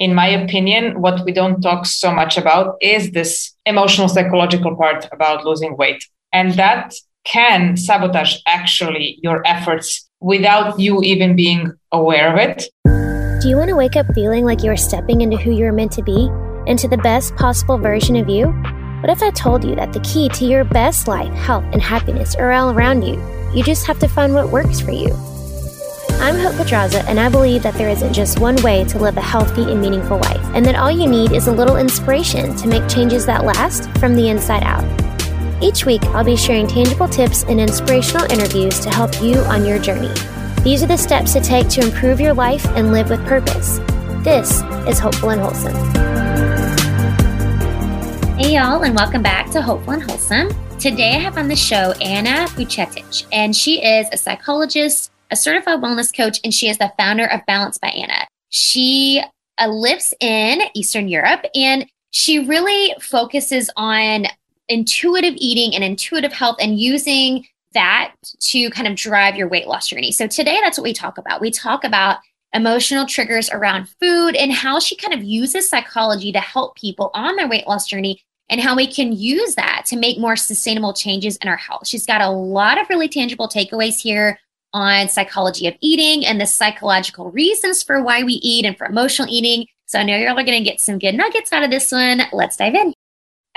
in my opinion, what we don't talk so much about is this emotional psychological part about losing weight. And that can sabotage actually your efforts without you even being aware of it. Do you want to wake up feeling like you're stepping into who you're meant to be, into the best possible version of you? What if I told you that the key to your best life, health, and happiness are all around you? You just have to find what works for you. I'm Hope Pedraza, and I believe that there isn't just one way to live a healthy and meaningful life, and that all you need is a little inspiration to make changes that last from the inside out. Each week, I'll be sharing tangible tips and inspirational interviews to help you on your journey. These are the steps to take to improve your life and live with purpose. This is Hopeful and Wholesome. Hey, y'all, and welcome back to Hopeful and Wholesome. Today, I have on the show Anna Vucetic, and she is a psychologist a certified wellness coach, and she is the founder of Balance by Anna. She uh, lives in Eastern Europe and she really focuses on intuitive eating and intuitive health and using that to kind of drive your weight loss journey. So today that's what we talk about. We talk about emotional triggers around food and how she kind of uses psychology to help people on their weight loss journey and how we can use that to make more sustainable changes in our health. She's got a lot of really tangible takeaways here on psychology of eating and the psychological reasons for why we eat and for emotional eating. So I know you're all going to get some good nuggets out of this one. Let's dive in.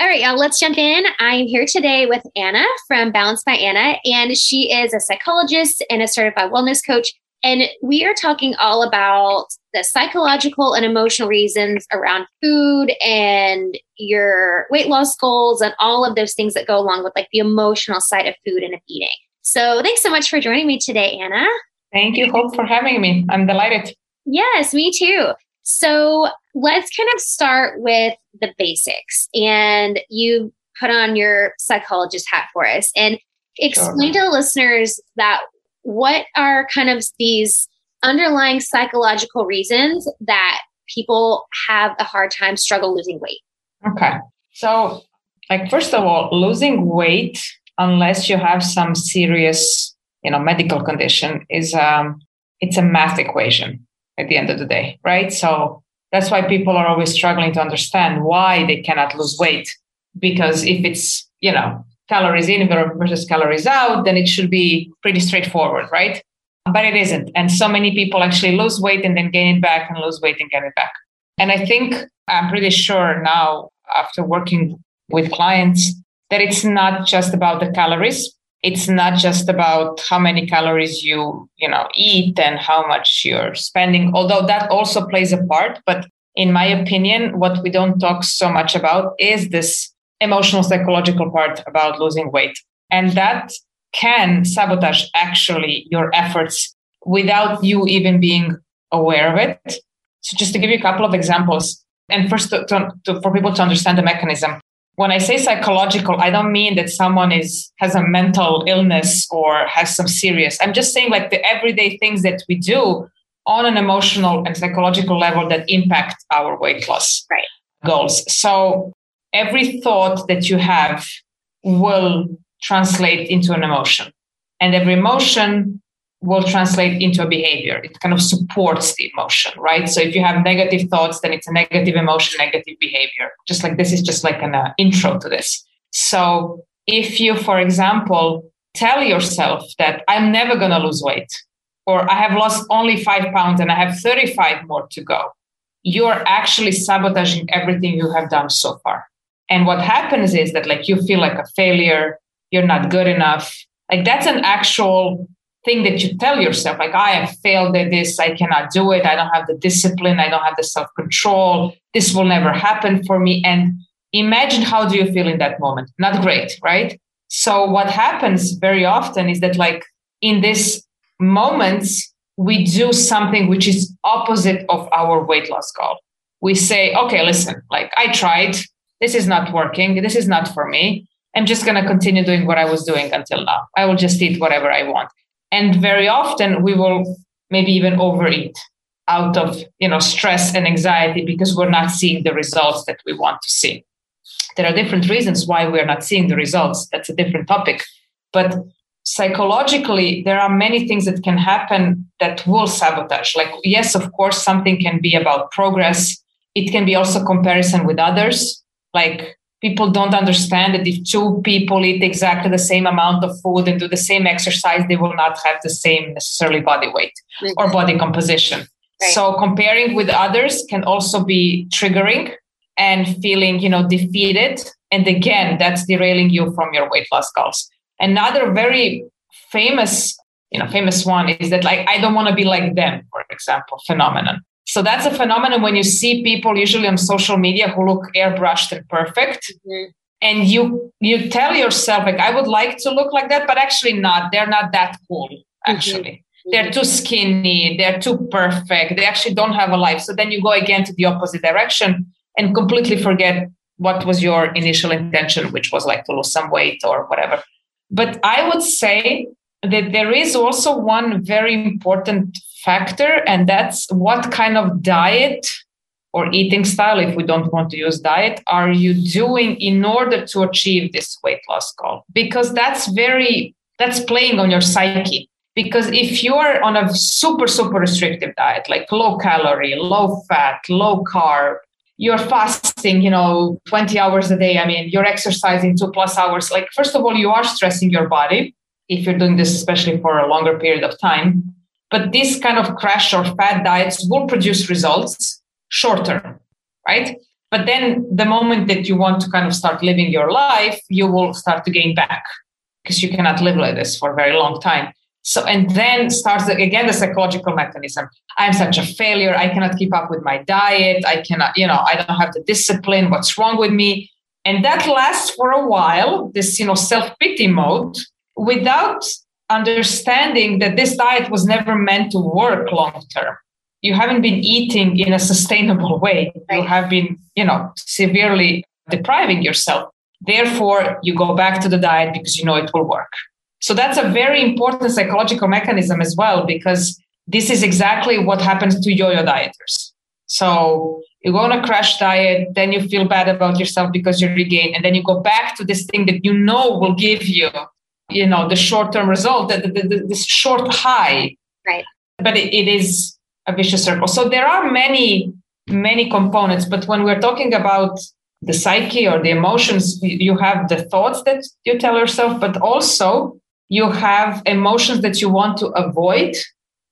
All right, y'all, let's jump in. I'm here today with Anna from Balanced by Anna, and she is a psychologist and a certified wellness coach. And we are talking all about the psychological and emotional reasons around food and your weight loss goals and all of those things that go along with like the emotional side of food and of eating. So thanks so much for joining me today, Anna. Thank you, Hope, for having me. I'm delighted. Yes, me too. So let's kind of start with the basics. And you put on your psychologist hat for us and explain sure. to the listeners that what are kind of these underlying psychological reasons that people have a hard time struggle losing weight. Okay. So, like, first of all, losing weight unless you have some serious, you know, medical condition, is um, it's a math equation at the end of the day, right? So that's why people are always struggling to understand why they cannot lose weight. Because if it's, you know, calories in versus calories out, then it should be pretty straightforward, right? But it isn't. And so many people actually lose weight and then gain it back and lose weight and gain it back. And I think I'm pretty sure now, after working with clients, that it's not just about the calories. It's not just about how many calories you you know eat and how much you're spending although that also plays a part. But in my opinion what we don't talk so much about is this emotional psychological part about losing weight. And that can sabotage actually your efforts without you even being aware of it. So just to give you a couple of examples and first to, to, to, for people to understand the mechanism when I say psychological, I don't mean that someone is has a mental illness or has some serious. I'm just saying like the everyday things that we do on an emotional and psychological level that impact our weight loss right. goals. So every thought that you have will translate into an emotion. And every emotion will translate into a behavior. It kind of supports the emotion, right? So if you have negative thoughts, then it's a negative emotion, negative behavior. Just like this is just like an uh, intro to this. So if you, for example, tell yourself that I'm never going to lose weight, or I have lost only five pounds and I have 35 more to go, you're actually sabotaging everything you have done so far. And what happens is that like you feel like a failure, you're not good enough. Like that's an actual thing that you tell yourself, like, I have failed at this, I cannot do it, I don't have the discipline, I don't have the self control, this will never happen for me. And imagine how do you feel in that moment? Not great, right? So, what happens very often is that, like, in these moments, we do something which is opposite of our weight loss goal. We say, okay, listen, like, I tried, this is not working, this is not for me. I'm just going to continue doing what I was doing until now. I will just eat whatever I want and very often we will maybe even overeat out of you know stress and anxiety because we're not seeing the results that we want to see. There are different reasons why we're not seeing the results. That's a different topic. But psychologically there are many things that can happen that will sabotage. Like yes of course something can be about progress. It can be also comparison with others. Like people don't understand that if two people eat exactly the same amount of food and do the same exercise, they will not have the same necessarily body weight mm-hmm. or body composition. Right. So comparing with others can also be triggering and feeling, you know, defeated. And again, that's derailing you from your weight loss goals. Another very famous, you know, famous one is that like I don't want to be like them, for example, phenomenon. So that's a phenomenon when you see people usually on social media who look airbrushed and perfect. Mm-hmm. And you you tell yourself like I would like to look like that, but actually not. They're not that cool, actually. Mm-hmm. They're too skinny, they're too perfect, they actually don't have a life. So then you go again to the opposite direction and completely forget what was your initial intention, which was like to lose some weight or whatever. But I would say that there is also one very important factor, and that's what kind of diet or eating style, if we don't want to use diet, are you doing in order to achieve this weight loss goal? Because that's very, that's playing on your psyche. Because if you're on a super, super restrictive diet, like low calorie, low fat, low carb, you're fasting, you know, 20 hours a day. I mean, you're exercising two plus hours. Like, first of all, you are stressing your body if you're doing this, especially for a longer period of time. But this kind of crash or fad diets will produce results shorter, right? But then the moment that you want to kind of start living your life, you will start to gain back because you cannot live like this for a very long time. So, and then starts again the psychological mechanism. I'm such a failure. I cannot keep up with my diet. I cannot, you know, I don't have the discipline. What's wrong with me? And that lasts for a while, this, you know, self pity mode without understanding that this diet was never meant to work long term. You haven't been eating in a sustainable way. Right. You have been, you know, severely depriving yourself. Therefore, you go back to the diet because you know it will work. So that's a very important psychological mechanism as well, because this is exactly what happens to yo yo dieters. So you go on a crash diet, then you feel bad about yourself because you regain, and then you go back to this thing that you know will give you, you know, the short term result, the, the, the, this short high. Right. But it, it is a vicious circle. So there are many, many components. But when we're talking about the psyche or the emotions, you have the thoughts that you tell yourself, but also you have emotions that you want to avoid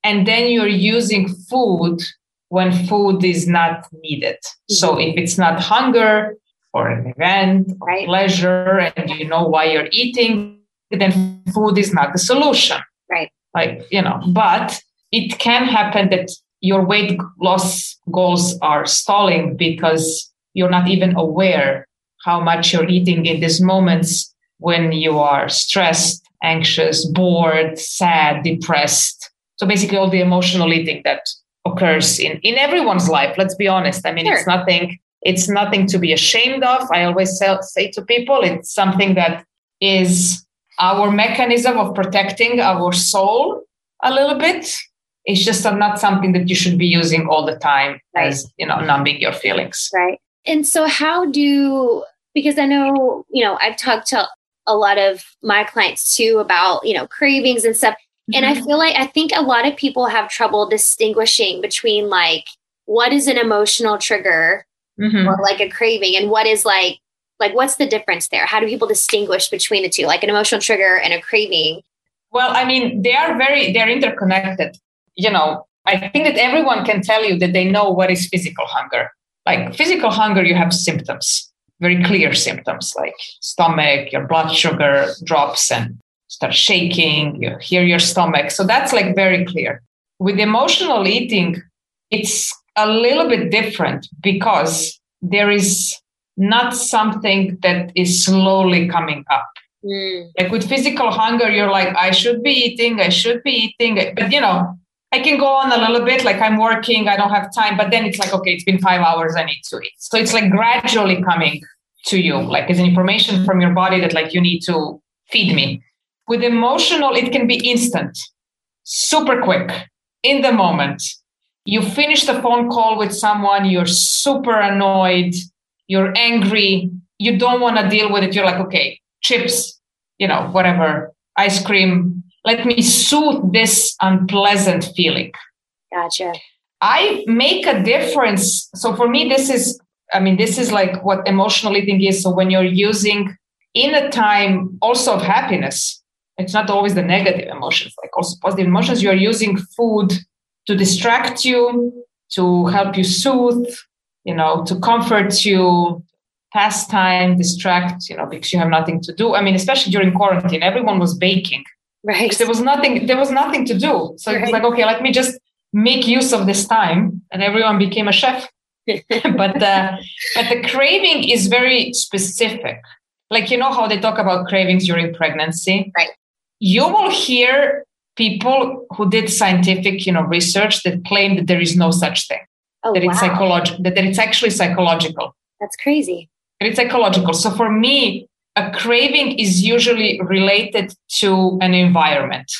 and then you're using food when food is not needed mm-hmm. so if it's not hunger or an event or right. pleasure and you know why you're eating then food is not the solution right like you know but it can happen that your weight loss goals are stalling because you're not even aware how much you're eating in these moments when you are stressed anxious, bored, sad, depressed. So basically, all the emotional eating that occurs in in everyone's life. Let's be honest. I mean, sure. it's nothing. It's nothing to be ashamed of. I always say, say to people, it's something that is our mechanism of protecting our soul a little bit. It's just not something that you should be using all the time right. as you know numbing your feelings. Right. And so, how do because I know you know I've talked to a lot of my clients too about, you know, cravings and stuff. And I mm-hmm. feel like I think a lot of people have trouble distinguishing between like what is an emotional trigger mm-hmm. or like a craving and what is like like what's the difference there? How do people distinguish between the two, like an emotional trigger and a craving? Well, I mean, they are very they're interconnected. You know, I think that everyone can tell you that they know what is physical hunger. Like physical hunger, you have symptoms very clear symptoms like stomach, your blood sugar drops and start shaking, you hear your stomach. So that's like very clear. With emotional eating, it's a little bit different because there is not something that is slowly coming up. Mm. Like with physical hunger, you're like, I should be eating, I should be eating. But you know, I can go on a little bit, like I'm working, I don't have time, but then it's like, okay, it's been five hours, I need to eat. So it's like gradually coming to you, like as an information from your body that like you need to feed me. With emotional, it can be instant, super quick, in the moment. You finish the phone call with someone, you're super annoyed, you're angry, you don't want to deal with it. You're like, okay, chips, you know, whatever, ice cream, let me soothe this unpleasant feeling. Gotcha. I make a difference. So for me, this is, I mean, this is like what emotional eating is. So when you're using in a time also of happiness, it's not always the negative emotions, like also positive emotions. You're using food to distract you, to help you soothe, you know, to comfort you, pass time, distract, you know, because you have nothing to do. I mean, especially during quarantine, everyone was baking. Right. There was nothing, there was nothing to do. So right. it was like, okay, let me just make use of this time. And everyone became a chef. but uh, but the craving is very specific. Like you know how they talk about cravings during pregnancy. Right. You will hear people who did scientific, you know, research that claim that there is no such thing. Oh, that wow. it's psychological. That, that it's actually psychological. That's crazy. That it's psychological. So for me, a craving is usually related to an environment.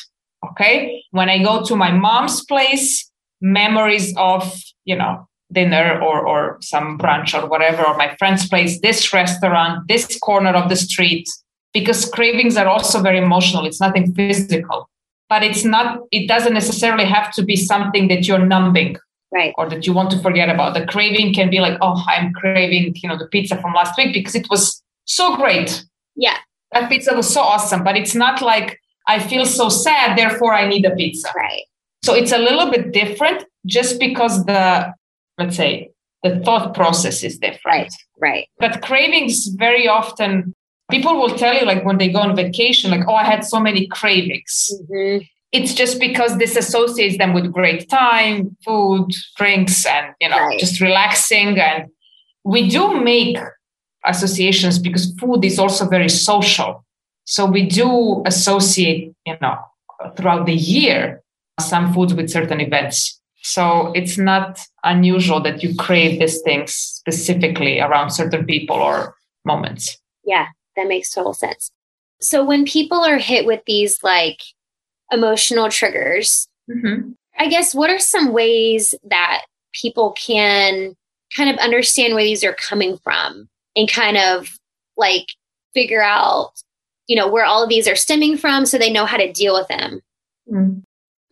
Okay. When I go to my mom's place, memories of, you know, dinner or, or some brunch or whatever, or my friend's place, this restaurant, this corner of the street, because cravings are also very emotional. It's nothing physical, but it's not, it doesn't necessarily have to be something that you're numbing right. Or that you want to forget about. The craving can be like oh i'm craving you know the pizza from last week because it was so great. Yeah. That pizza was so awesome but it's not like i feel so sad therefore i need a pizza. Right. So it's a little bit different just because the let's say the thought process is different. Right right. But cravings very often people will tell you like when they go on vacation like oh i had so many cravings. Mm-hmm. It's just because this associates them with great time food drinks and you know Right. just relaxing. And we do make associations because food is also very social. So we do associate you know throughout the year some foods with certain events. So it's not unusual that you crave these things specifically around certain people or moments. Yeah that makes total sense. So when people are hit with these like emotional triggers. Mm-hmm. I guess what are some ways that people can kind of understand where these are coming from and kind of like figure out, you know, where all of these are stemming from so they know how to deal with them? Mm.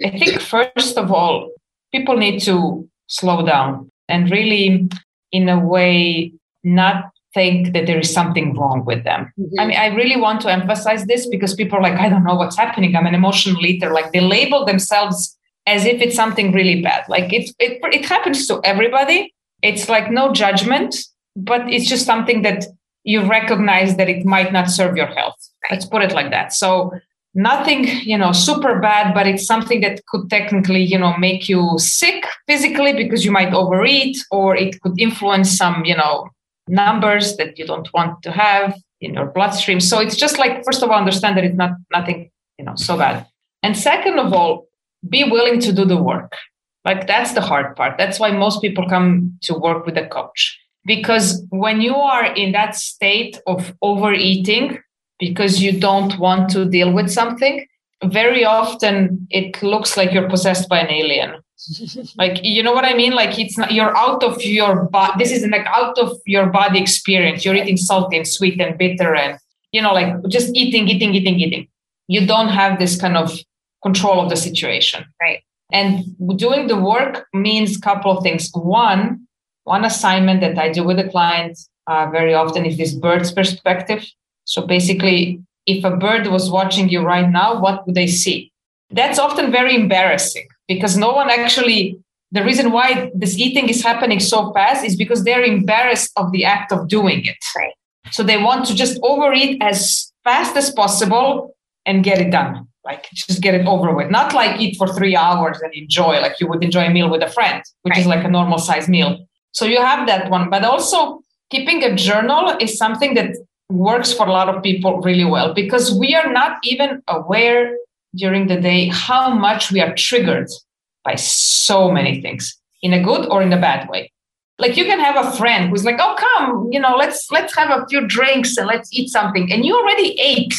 I think, first of all, people need to slow down and really, in a way, not think that there is something wrong with them. Mm-hmm. I mean, I really want to emphasize this because people are like, I don't know what's happening. I'm an emotional eater. Like they label themselves as if it's something really bad. Like it, it, it happens to everybody. It's like no judgment, but it's just something that you recognize that it might not serve your health. Let's put it like that. So nothing, you know, super bad, but it's something that could technically, you know, make you sick physically because you might overeat, or it could influence some, you know, numbers that you don't want to have in your bloodstream. So it's just like, first of all, understand that it's not nothing, you know, so bad. And second of all, be willing to do the work. Like that's the hard part. That's why most people come to work with a coach. Because when you are in that state of overeating because you don't want to deal with something, very often it looks like you're possessed by an alien. Like you know what I mean? Like it's not you're out of your body. This is like out of your body experience. You're eating salty and sweet and bitter and you know, like just eating, eating, eating, eating. You don't have this kind of control of the situation. Right. And doing the work means a couple of things. One, one assignment that I do with the client uh, very often is this bird's perspective. So basically, if a bird was watching you right now, what would they see? That's often very embarrassing because no one actually, the reason why this eating is happening so fast is because they're embarrassed of the act of doing it. Right. So they want to just overeat as fast as possible and get it done. Like just get it over with. Not like eat for three hours and enjoy, like you would enjoy a meal with a friend, which is like a normal size meal. So you have that one. But also keeping a journal is something that works for a lot of people really well because we are not even aware during the day how much we are triggered by so many things in a good or in a bad way. Like you can have a friend who's like oh come you know let's let's have a few drinks and let's eat something and you already ate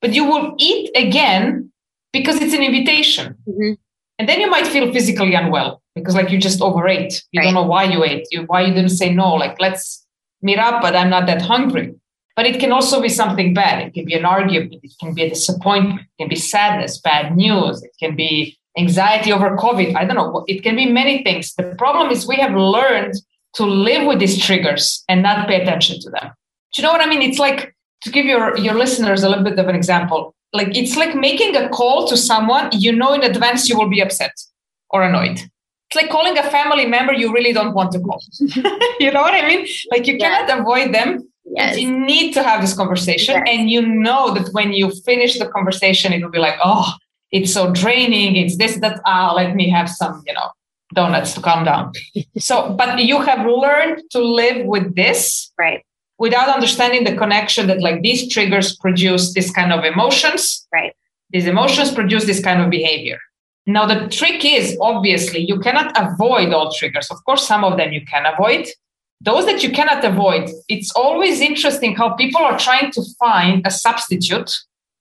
but you will eat again because it's an invitation. Mhm. and then you might feel physically unwell because like you just overate. You Right. don't know why you ate. You why you didn't say no. Like let's meet up but i'm not that hungry but it can also be something bad it can be an argument it can be a disappointment it can be sadness bad news it can be anxiety over COVID. I don't know. It can be many things. The problem is we have learned to live with these triggers and not pay attention to them. Do you know what I mean? It's like to give your, your listeners a little bit of an example. Like it's like making a call to someone you know in advance you will be upset or annoyed. It's like calling a family member you really don't want to call. you know what I mean? Like you yeah. cannot avoid them. Yes. You need to have this conversation. Yes. And you know that when you finish the conversation, it will be like, oh, it's so draining. It's this, that, ah, let me have some, you know, donuts to calm down. so, but you have learned to live with this. Right. Without understanding the connection that like these triggers produce this kind of emotions. Right. These emotions produce this kind of behavior. Now, the trick is obviously you cannot avoid all triggers. Of course, some of them you can avoid. Those that you cannot avoid, it's always interesting how people are trying to find a substitute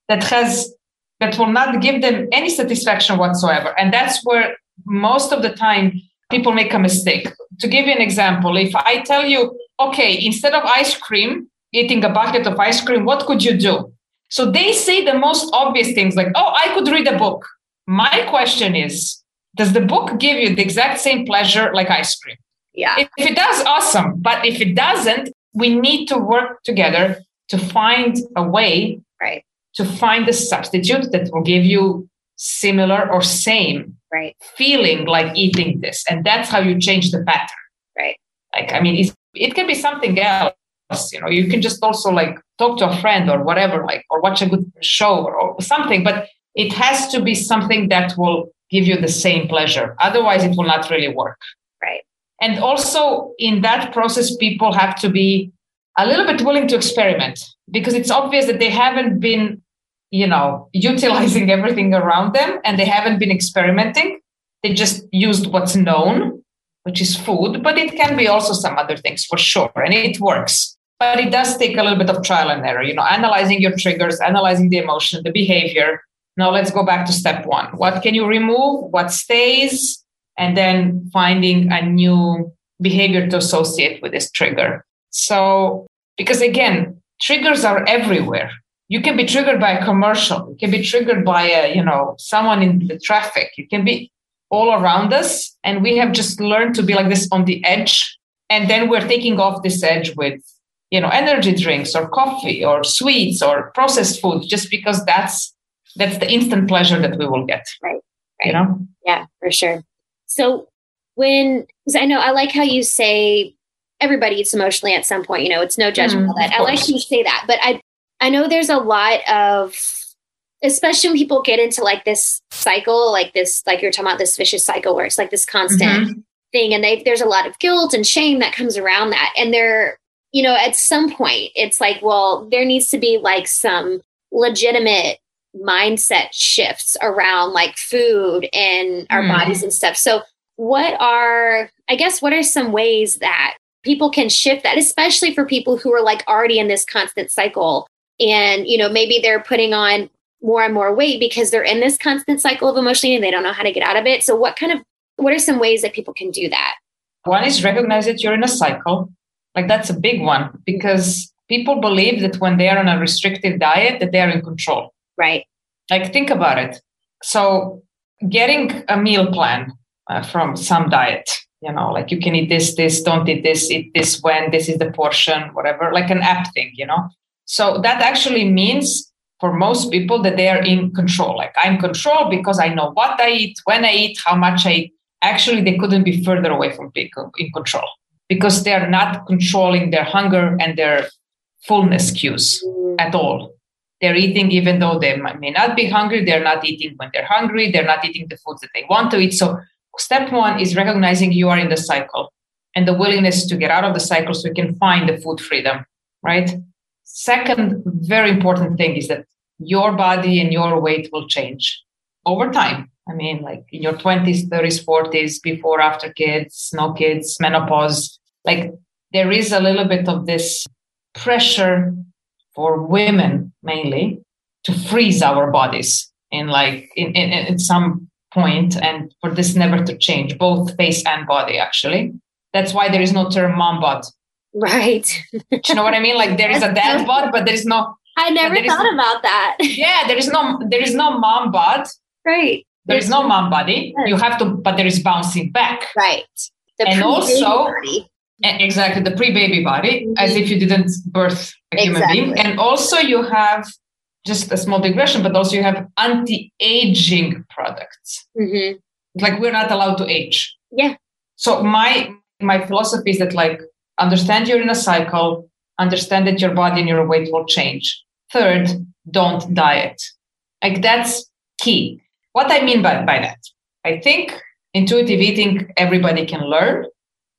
that has that will not give them any satisfaction whatsoever. And that's where most of the time people make a mistake. To give you an example, if I tell you, okay, instead of ice cream, eating a bucket of ice cream, what could you do? So they say the most obvious things like, oh, I could read a book. My question is, does the book give you the exact same pleasure like ice cream? Yeah. If, if it does, awesome. But if it doesn't, we need to work together to find a way right. to find a substitute that will give you similar or same right. feeling like eating this. And that's how you change the pattern. Right. Like i mean it can be something else you know. You can just also like talk to a friend or whatever like or watch a good show or, or something. But it has to be something that will give you the same pleasure. Otherwise it will not really work and also in that process people have to be a little bit willing to experiment because it's obvious that they haven't been you know, utilizing everything around them and they haven't been experimenting. They just used what's known, which is food, but it can be also some other things for sure. And it works. But it does take a little bit of trial and error, you know, analyzing your triggers, analyzing the emotion, the behavior. Now let's go back to step one. What can you remove? What stays? And then finding a new behavior to associate with this trigger. So, because again, triggers are everywhere. You can be triggered by a commercial. You can be triggered by a you know someone in the traffic. You can be all around us and we have just learned to be like this on the edge. And then we're taking off this edge with you know energy drinks or coffee or sweets or processed food just because that's that's the instant pleasure that we will get. Right, right. you know? Yeah for sure so when because i know i like how you say everybody eats emotionally at some point you know it's no judgment mm, that i like you say that but i I know there's a lot of, especially when people get into like this cycle, like this, like you're talking about this vicious cycle where it's like this constant mm-hmm. thing. And they, there's a lot of guilt and shame that comes around that. And they're, you know, at some point, it's like, well, there needs to be like some legitimate mindset shifts around like food and our mm. bodies and stuff. So, what are, I guess, what are some ways that people can shift that, especially for people who are like already in this constant cycle? And you know maybe they're putting on more and more weight because they're in this constant cycle of emotion and they don't know how to get out of it. So what kind of what are some ways that people can do that? One is recognize that you're in a cycle. Like that's a big one because people believe that when they are on a restrictive diet that they are in control right like think about it so getting a meal plan uh, from some diet you know like you can eat this this don't eat this eat this when this is the portion whatever like an app thing you know so that actually means for most people that they are in control. Like I'm control because I know what I eat, when I eat, how much I eat. Actually, they couldn't be further away from being in control because they're not controlling their hunger and their fullness cues at all. They're eating even though they may not be hungry. They're not eating when they're hungry. They're not eating the foods that they want to eat. So, step one is recognizing you are in the cycle and the willingness to get out of the cycle so you can find the food freedom, right? Second, very important thing is that your body and your weight will change over time. I mean, like in your 20s, 30s, 40s, before, after kids, no kids, menopause. Like there is a little bit of this pressure for women mainly to freeze our bodies in like in, in, in some point and for this never to change both face and body actually that's why there is no term mom bod Right. you know what I mean? Like there is a dad bod, but there is no. I never thought no, about that. Yeah, there is no there is no mom bod. Right. There is no mom body. You have to, but there is bouncing back. Right. The and also, body. exactly the pre-baby body, mm-hmm. as if you didn't birth a human exactly. being. And also, you have just a small digression, but also you have anti-aging products. Mm-hmm. Like we're not allowed to age. Yeah. So my my philosophy is that like understand you're in a cycle, understand that your body and your weight will change. Third, don't diet. Like that's key. What I mean by, by that, I think intuitive eating everybody can learn,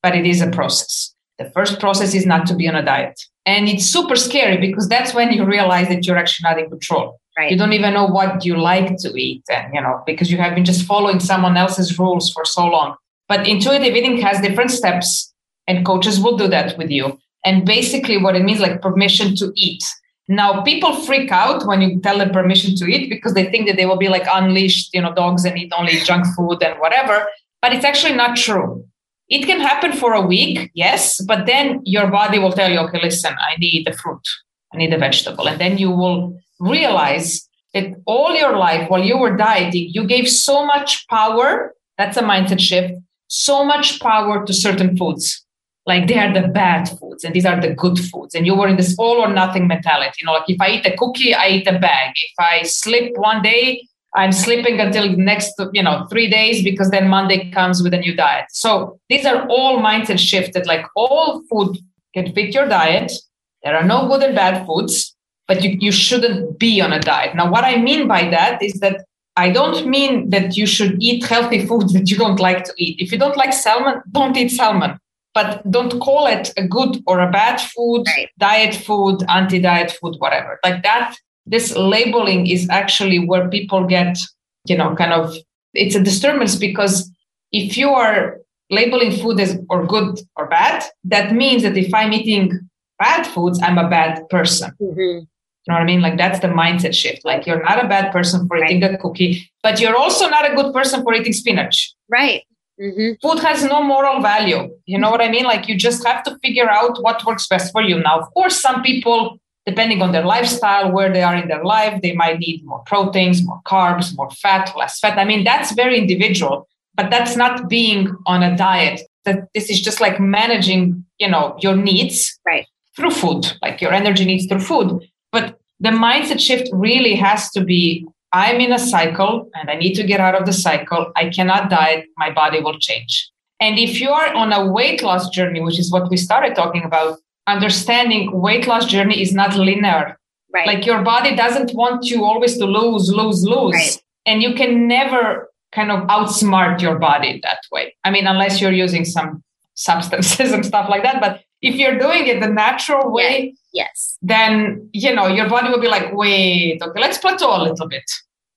but it is a process. The first process is not to be on a diet. And it's super scary because that's when you realize that you're actually not in control. Right. You don't even know what you like to eat. And, you know, because you have been just following someone else's rules for so long. But intuitive eating has different steps, and coaches will do that with you. And basically, what it means like permission to eat. Now, people freak out when you tell them permission to eat because they think that they will be like unleashed, you know, dogs and eat only junk food and whatever. But it's actually not true. It can happen for a week, yes, but then your body will tell you, okay, listen, I need the fruit, I need the vegetable. And then you will realize that all your life while you were dieting, you gave so much power. That's a mindset shift so much power to certain foods like they are the bad foods and these are the good foods and you were in this all or nothing mentality you know like if i eat a cookie i eat a bag if i slip one day i'm sleeping until next you know three days because then monday comes with a new diet so these are all mindset shifted like all food can fit your diet there are no good and bad foods but you, you shouldn't be on a diet now what i mean by that is that I don't mean that you should eat healthy foods that you don't like to eat. If you don't like salmon, don't eat salmon. But don't call it a good or a bad food, right. diet food, anti diet food, whatever. Like that, this labeling is actually where people get, you know, kind of, it's a disturbance because if you are labeling food as or good or bad, that means that if I'm eating bad foods, I'm a bad person. Mm-hmm know what I mean? Like that's the mindset shift. Like you're not a bad person for eating a cookie, but you're also not a good person for eating spinach. Right. Mm-hmm. Food has no moral value. You know what I mean? Like you just have to figure out what works best for you. Now, of course, some people, depending on their lifestyle, where they are in their life, they might need more proteins, more carbs, more fat, less fat. I mean, that's very individual, but that's not being on a diet. That this is just like managing, you know, your needs right. through food, like your energy needs through food. But the mindset shift really has to be I'm in a cycle and I need to get out of the cycle. I cannot diet, my body will change. And if you are on a weight loss journey, which is what we started talking about, understanding weight loss journey is not linear. Right. Like your body doesn't want you always to lose, lose, lose. Right. And you can never kind of outsmart your body that way. I mean, unless you're using some substances and stuff like that. But if you're doing it the natural way, yes, then you know your body will be like, wait, okay, let's plateau a little bit,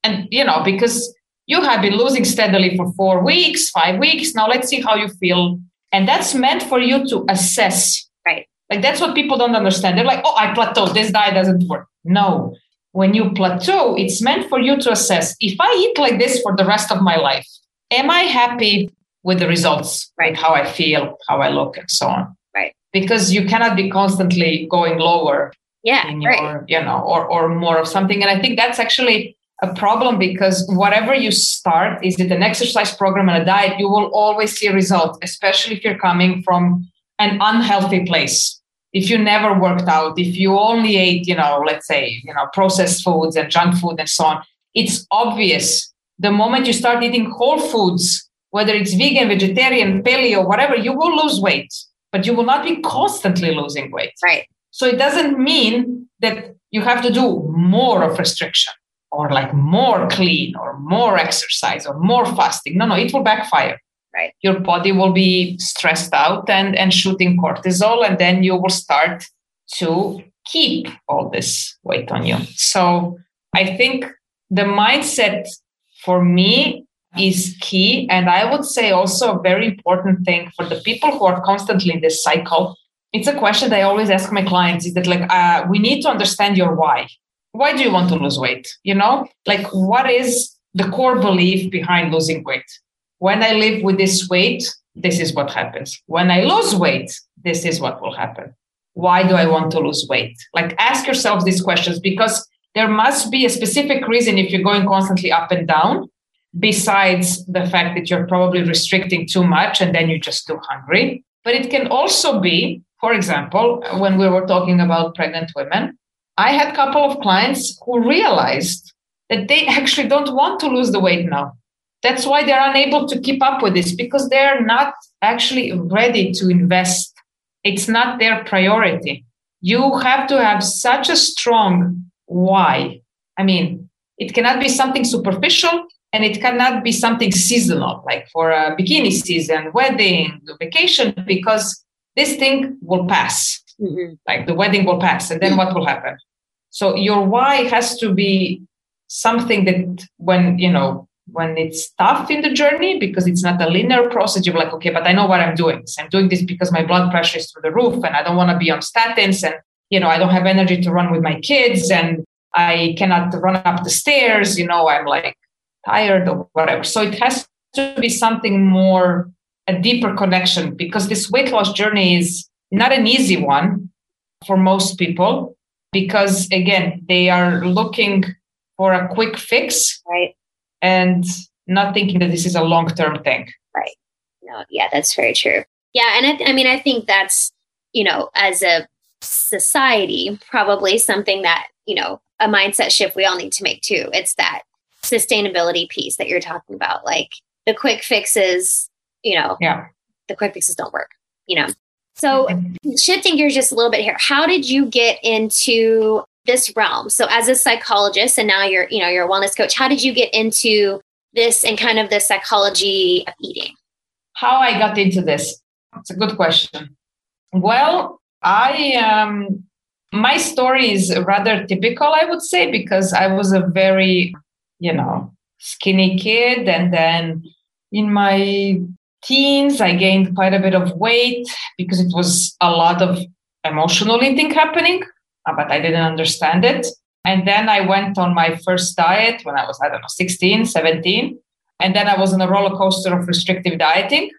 and you know because you have been losing steadily for four weeks, five weeks. Now let's see how you feel, and that's meant for you to assess. Like that's what people don't understand. They're like, oh, I plateau. This diet doesn't work. No. When you plateau, it's meant for you to assess if I eat like this for the rest of my life, am I happy with the results, right? How I feel, how I look, and so on Right. because you cannot be constantly going lower yeah in your, right. you know or or more of something and i think that's actually a problem because whatever you start is it an exercise program and a diet you will always see a result especially if you're coming from an unhealthy place if you never worked out if you only ate you know let's say you know processed foods and junk food and so on it's obvious the moment you start eating whole foods whether it's vegan vegetarian paleo whatever you will lose weight but you will not be constantly losing weight. Right. So it doesn't mean that you have to do more of restriction or like more clean or more exercise or more fasting. No, no, it will backfire. Right. Your body will be stressed out and, and shooting cortisol, and then you will start to keep all this weight on you. So I think the mindset for me is key. And I would say also a very important thing for the people who are constantly in this cycle. It's a question that I always ask my clients is that like, uh, we need to understand your why. Why do you want to lose weight? You know, like what is the core belief behind losing weight? When I live with this weight, this is what happens. When I lose weight, this is what will happen. Why do I want to lose weight? Like ask yourself these questions because there must be a specific reason if you're going constantly up and down besides the fact that you're probably restricting too much and then you're just too hungry. But it can also be, for example, when we were talking about pregnant women, I had a couple of clients who realized that they actually don't want to lose the weight now. That's why they're unable to keep up with this because they're not actually ready to invest. It's not their priority. You have to have such a strong why. I mean, it cannot be something superficial and it cannot be something seasonal, like for a bikini season, wedding, vacation, because this thing will pass. Mm-hmm. Like the wedding will pass, and then what will happen? So your why has to be something that when you know when it's tough in the journey because it's not a linear process you're like okay but i know what i'm doing so i'm doing this because my blood pressure is through the roof and i don't want to be on statins and you know i don't have energy to run with my kids and i cannot run up the stairs you know i'm like tired or whatever. So it has to be something more, a deeper connection because this weight loss journey is not an easy one for most people because again, they are looking for a quick fix. Right. And not thinking that this is a long term thing. Right. No, yeah, that's very true. Yeah. And I, th- I mean, I think that's, you know, as a society, probably something that, you know, a mindset shift we all need to make too. It's that sustainability piece that you're talking about. Like the quick fixes, you know, yeah, the quick fixes don't work, you know. So mm-hmm. shifting gears just a little bit here, how did you get into this realm? So as a psychologist and now you're, you know, you're a wellness coach, how did you get into this and kind of the psychology of eating? How I got into this? It's a good question. Well, I um my story is rather typical, I would say, because I was a very you know, skinny kid. And then in my teens, I gained quite a bit of weight because it was a lot of emotional eating happening, but I didn't understand it. And then I went on my first diet when I was, I don't know, 16, 17. And then I was on a roller coaster of restrictive dieting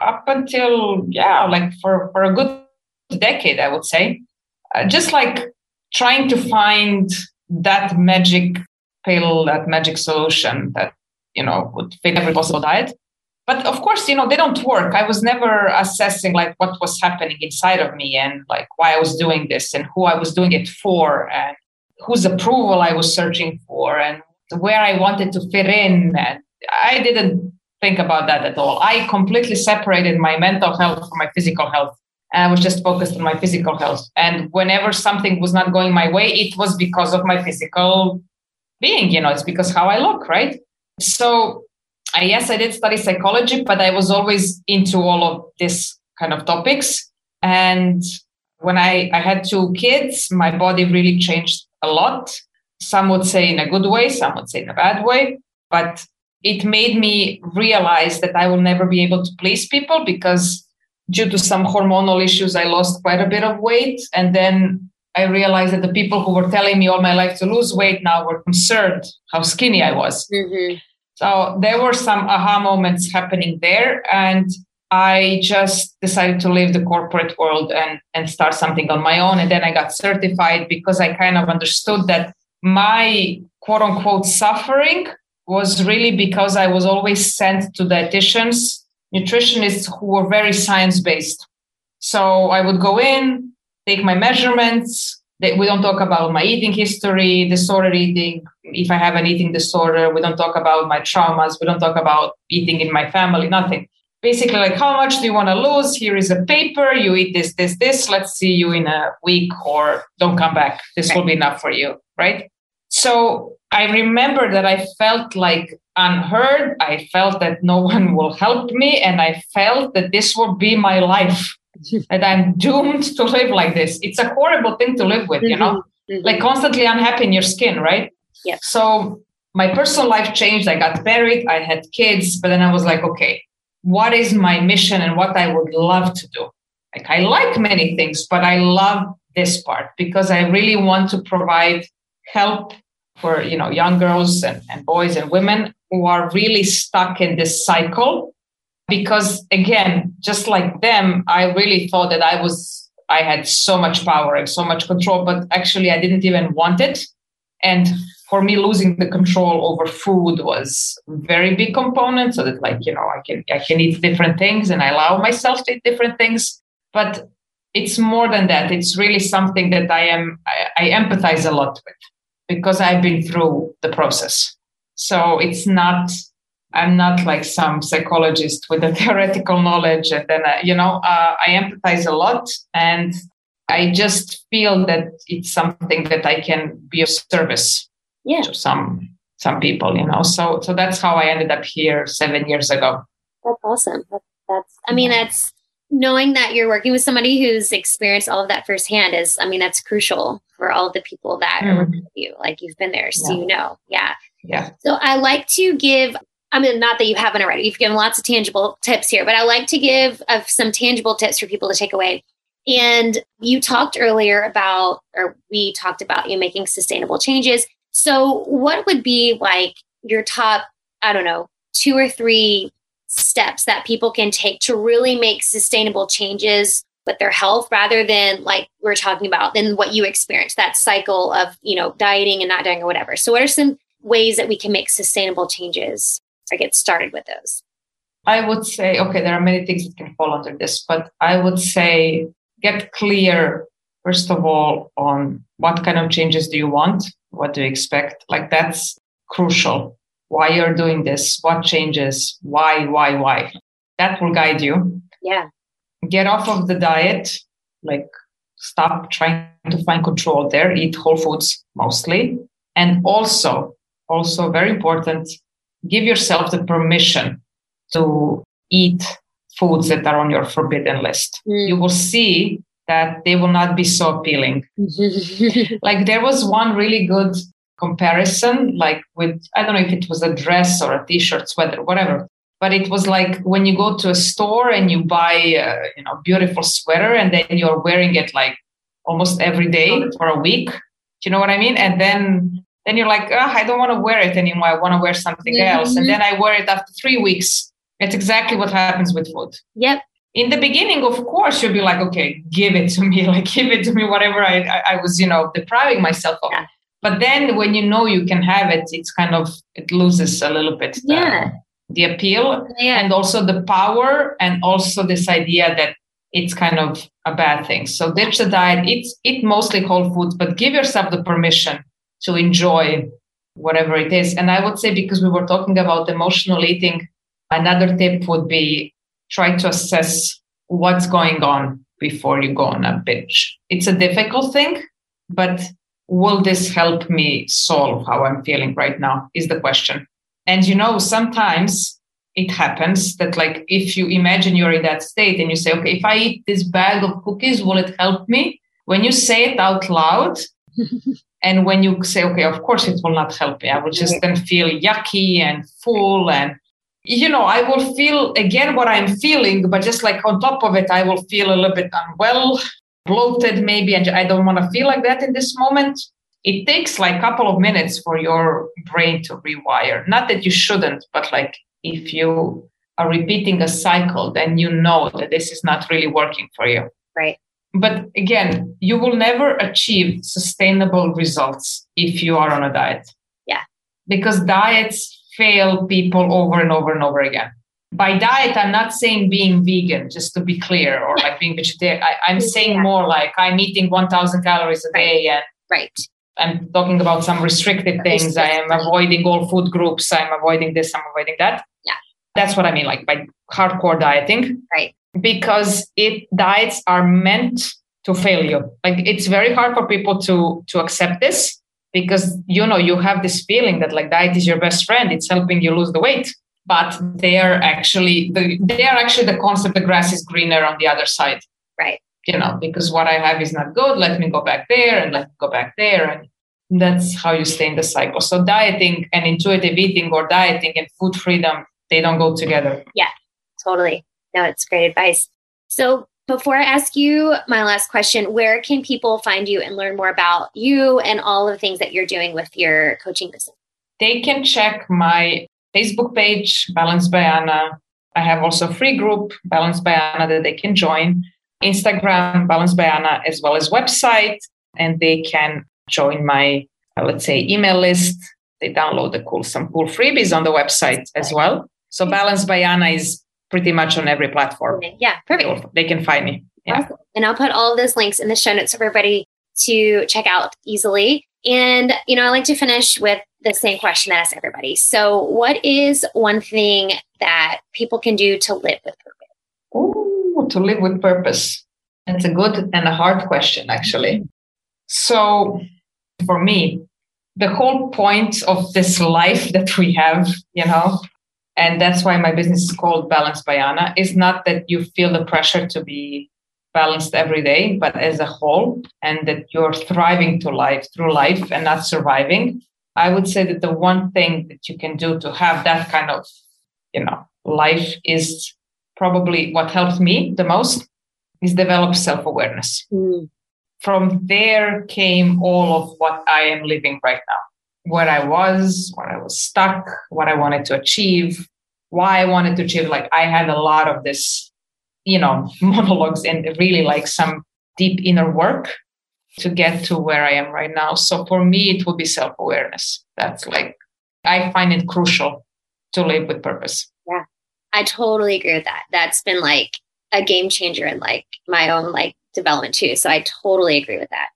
up until, yeah, like for, for a good decade, I would say. Uh, just like trying to find that magic pill, that magic solution that, you know, would fit every possible diet. But of course, you know, they don't work. I was never assessing like what was happening inside of me and like why I was doing this and who I was doing it for and whose approval I was searching for and where I wanted to fit in. And I didn't think about that at all. I completely separated my mental health from my physical health. And I was just focused on my physical health. And whenever something was not going my way, it was because of my physical being you know it's because how i look right so I, yes i did study psychology but i was always into all of this kind of topics and when i i had two kids my body really changed a lot some would say in a good way some would say in a bad way but it made me realize that i will never be able to please people because due to some hormonal issues i lost quite a bit of weight and then I realized that the people who were telling me all my life to lose weight now were concerned how skinny I was. Mm-hmm. So there were some aha moments happening there. And I just decided to leave the corporate world and, and start something on my own. And then I got certified because I kind of understood that my quote unquote suffering was really because I was always sent to dietitians, nutritionists who were very science based. So I would go in, take my measurements. We don't talk about my eating history, disordered eating. If I have an eating disorder, we don't talk about my traumas. We don't talk about eating in my family, nothing. Basically, like, how much do you want to lose? Here is a paper. You eat this, this, this. Let's see you in a week or don't come back. This will be enough for you, right? So I remember that I felt like unheard. I felt that no one will help me. And I felt that this would be my life that I'm doomed to live like this. It's a horrible thing to live with, mm-hmm. you know, mm-hmm. like constantly unhappy in your skin, right? Yeah. So my personal life changed. I got married, I had kids, but then I was like, okay, what is my mission and what I would love to do? Like I like many things, but I love this part because I really want to provide help for you know young girls and, and boys and women who are really stuck in this cycle because again just like them i really thought that i was i had so much power and so much control but actually i didn't even want it. And for me losing the control over food was very big component so that like you know i can i can eat different things and i allow myself to eat different things. But it's more than that. It's really something that i am i, I empathize a lot with because i've been through the process. So it's not i'm not like some psychologist with a theoretical knowledge and then uh, you know uh, i empathize a lot and i just feel that it's something that i can be of service yeah. to some some people, you know. So so that's how I ended up here seven years ago. That's awesome. That's, that's I mean, that's knowing that you're working with somebody who's experienced all of that firsthand is, I mean, that's crucial for all the people that mm. are working with you. Like you've been there, so yeah. you know. Yeah. Yeah. So I like to give I mean, not that you haven't already. You've given lots of tangible tips here, but I like to give uh, some tangible tips for people to take away. And you talked earlier about, or we talked about you making sustainable changes. So, what would be like your top, I don't know, two or three steps that people can take to really make sustainable changes with their health rather than like we're talking about than what you experienced that cycle of you know dieting and not dieting or whatever so what are some ways that we can make sustainable changes or get started with those. I would say okay there are many things that can fall under this but i would say get clear first of all on what kind of changes do you want? What do you expect? Like that's crucial. Why you're doing this? What changes? Why why why? That will guide you. Yeah. Get off of the diet. Like stop trying to find control there. Eat whole foods mostly. And also also very important give yourself the permission to eat foods that are on your forbidden list mm. you will see that they will not be so appealing. like there was one really good comparison, like with, I don't know if it was a dress or a t-shirt, sweater, whatever. But it was like when you go to a store and you buy, a, you know, beautiful sweater and then you're wearing it like almost every day for a week. Do you know what I mean? And then then you're like, oh, I don't want to wear it anymore. I want to wear something mm-hmm. else. And then I wear it after three weeks. It's exactly what happens with food. Yep in the beginning of course you'll be like okay give it to me like give it to me whatever i i, I was you know depriving myself of yeah. but then when you know you can have it it's kind of it loses a little bit the, yeah. the appeal yeah. and also the power and also this idea that it's kind of a bad thing so ditch the diet it's eat mostly whole foods but give yourself the permission to enjoy whatever it is and i would say because we were talking about emotional eating another tip would be try to assess what's going on before you go on a binge. It's a difficult thing, but will this help me solve how I'm feeling right now? Is the question. And you know, sometimes it happens that, like, if you imagine you're in that state and you say, okay, if I eat this bag of cookies, will it help me? When you say it out loud, and when you say, okay, of course it will not help me, I will just mm-hmm. then feel yucky and full and you know, I will feel again what I'm feeling, but just like on top of it, I will feel a little bit unwell, bloated maybe, and I don't want to feel like that in this moment. It takes like a couple of minutes for your brain to rewire. Not that you shouldn't, but like if you are repeating a cycle, then you know that this is not really working for you. Right. But again, you will never achieve sustainable results if you are on a diet. Yeah. Because diets fail people over and over and over again. By diet, I'm not saying being vegan, just to be clear, or like being vegetarian. I, am saying more like I'm eating 1,000 calories a day. And right. I'm talking about some restricted things. I am avoiding all food groups. I'm avoiding this. I'm avoiding that. Yeah. That's what I mean, like by hardcore dieting. Right. Because it diets are meant to fail you. Like it's very hard for people to to accept this because you know you have this feeling that like diet is your best friend. It's helping you lose the weight. But they are actually the, they are actually the concept the grass is greener on the other side. Right. You know because what i have is not good. Let me go back there and let me go back there. And that's how you stay in the cycle. So dieting and intuitive eating or dieting and food freedom they don't go together. Yeah totally no it's great advice so before I ask you my last question, where can people find you and learn more about you and all the things that you're doing with your coaching business? They can check my Facebook page, Balance by Anna. I have also a free group, Balance by Anna, that they can join. Instagram, Balance by Anna, as well as website, and they can join my let's say, email list. They download the cool some cool freebies on the website as well. So Balance by Anna is pretty much on every platform. Yeah, perfect. They, they can find me. Yeah. Awesome. And I'll put all of those links in the show notes for everybody to check out easily. And, you know, I like to finish with the same question that I ask everybody. So, what is one thing that people can do to live with purpose? Ooh, to live with purpose. It's a good and a hard question, actually. So, for me, the whole point of this life that we have, you know, and that's why my business is called Balance by Anna, is not that you feel the pressure to be balanced every day, but as a whole, and that you're thriving to life through life and not surviving. I would say that the one thing that you can do to have that kind of, you know, life is probably what helped me the most is develop self-awareness. Mm. From there came all of what I am living right now. Where I was, where I was stuck, what I wanted to achieve, why I wanted to achieve. Like I had a lot of this, you know, monologues and really like some deep inner work to get to where I am right now. So for me, it would be self awareness. That's like, I find it crucial to live with purpose. Yeah, I totally agree with that. That's been like a game changer in like my own like development too. So I totally agree with that.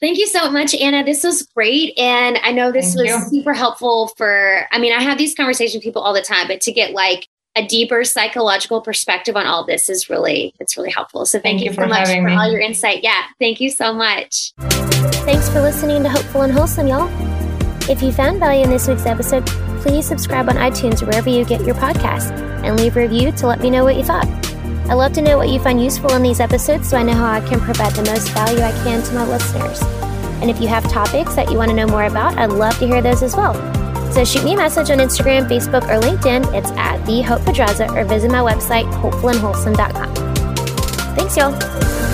Yeah. Thank you so much, Anna. This was great. And I know this Thank was you. super helpful for, I mean, I have these conversations with people all the time, but to get like a deeper psychological perspective on all this is really it's really helpful. So thank, thank you, you so much for me. all your insight. Yeah, thank you so much. Thanks for listening to Hopeful and Wholesome, y'all. If you found value in this week's episode, please subscribe on iTunes wherever you get your podcast and leave a review to let me know what you thought. I love to know what you find useful in these episodes so I know how I can provide the most value I can to my listeners. And if you have topics that you want to know more about, I'd love to hear those as well. So shoot me a message on Instagram, Facebook, or LinkedIn. It's at the Hope Pedraza or visit my website, hopefulandwholesome.com. Thanks, y'all.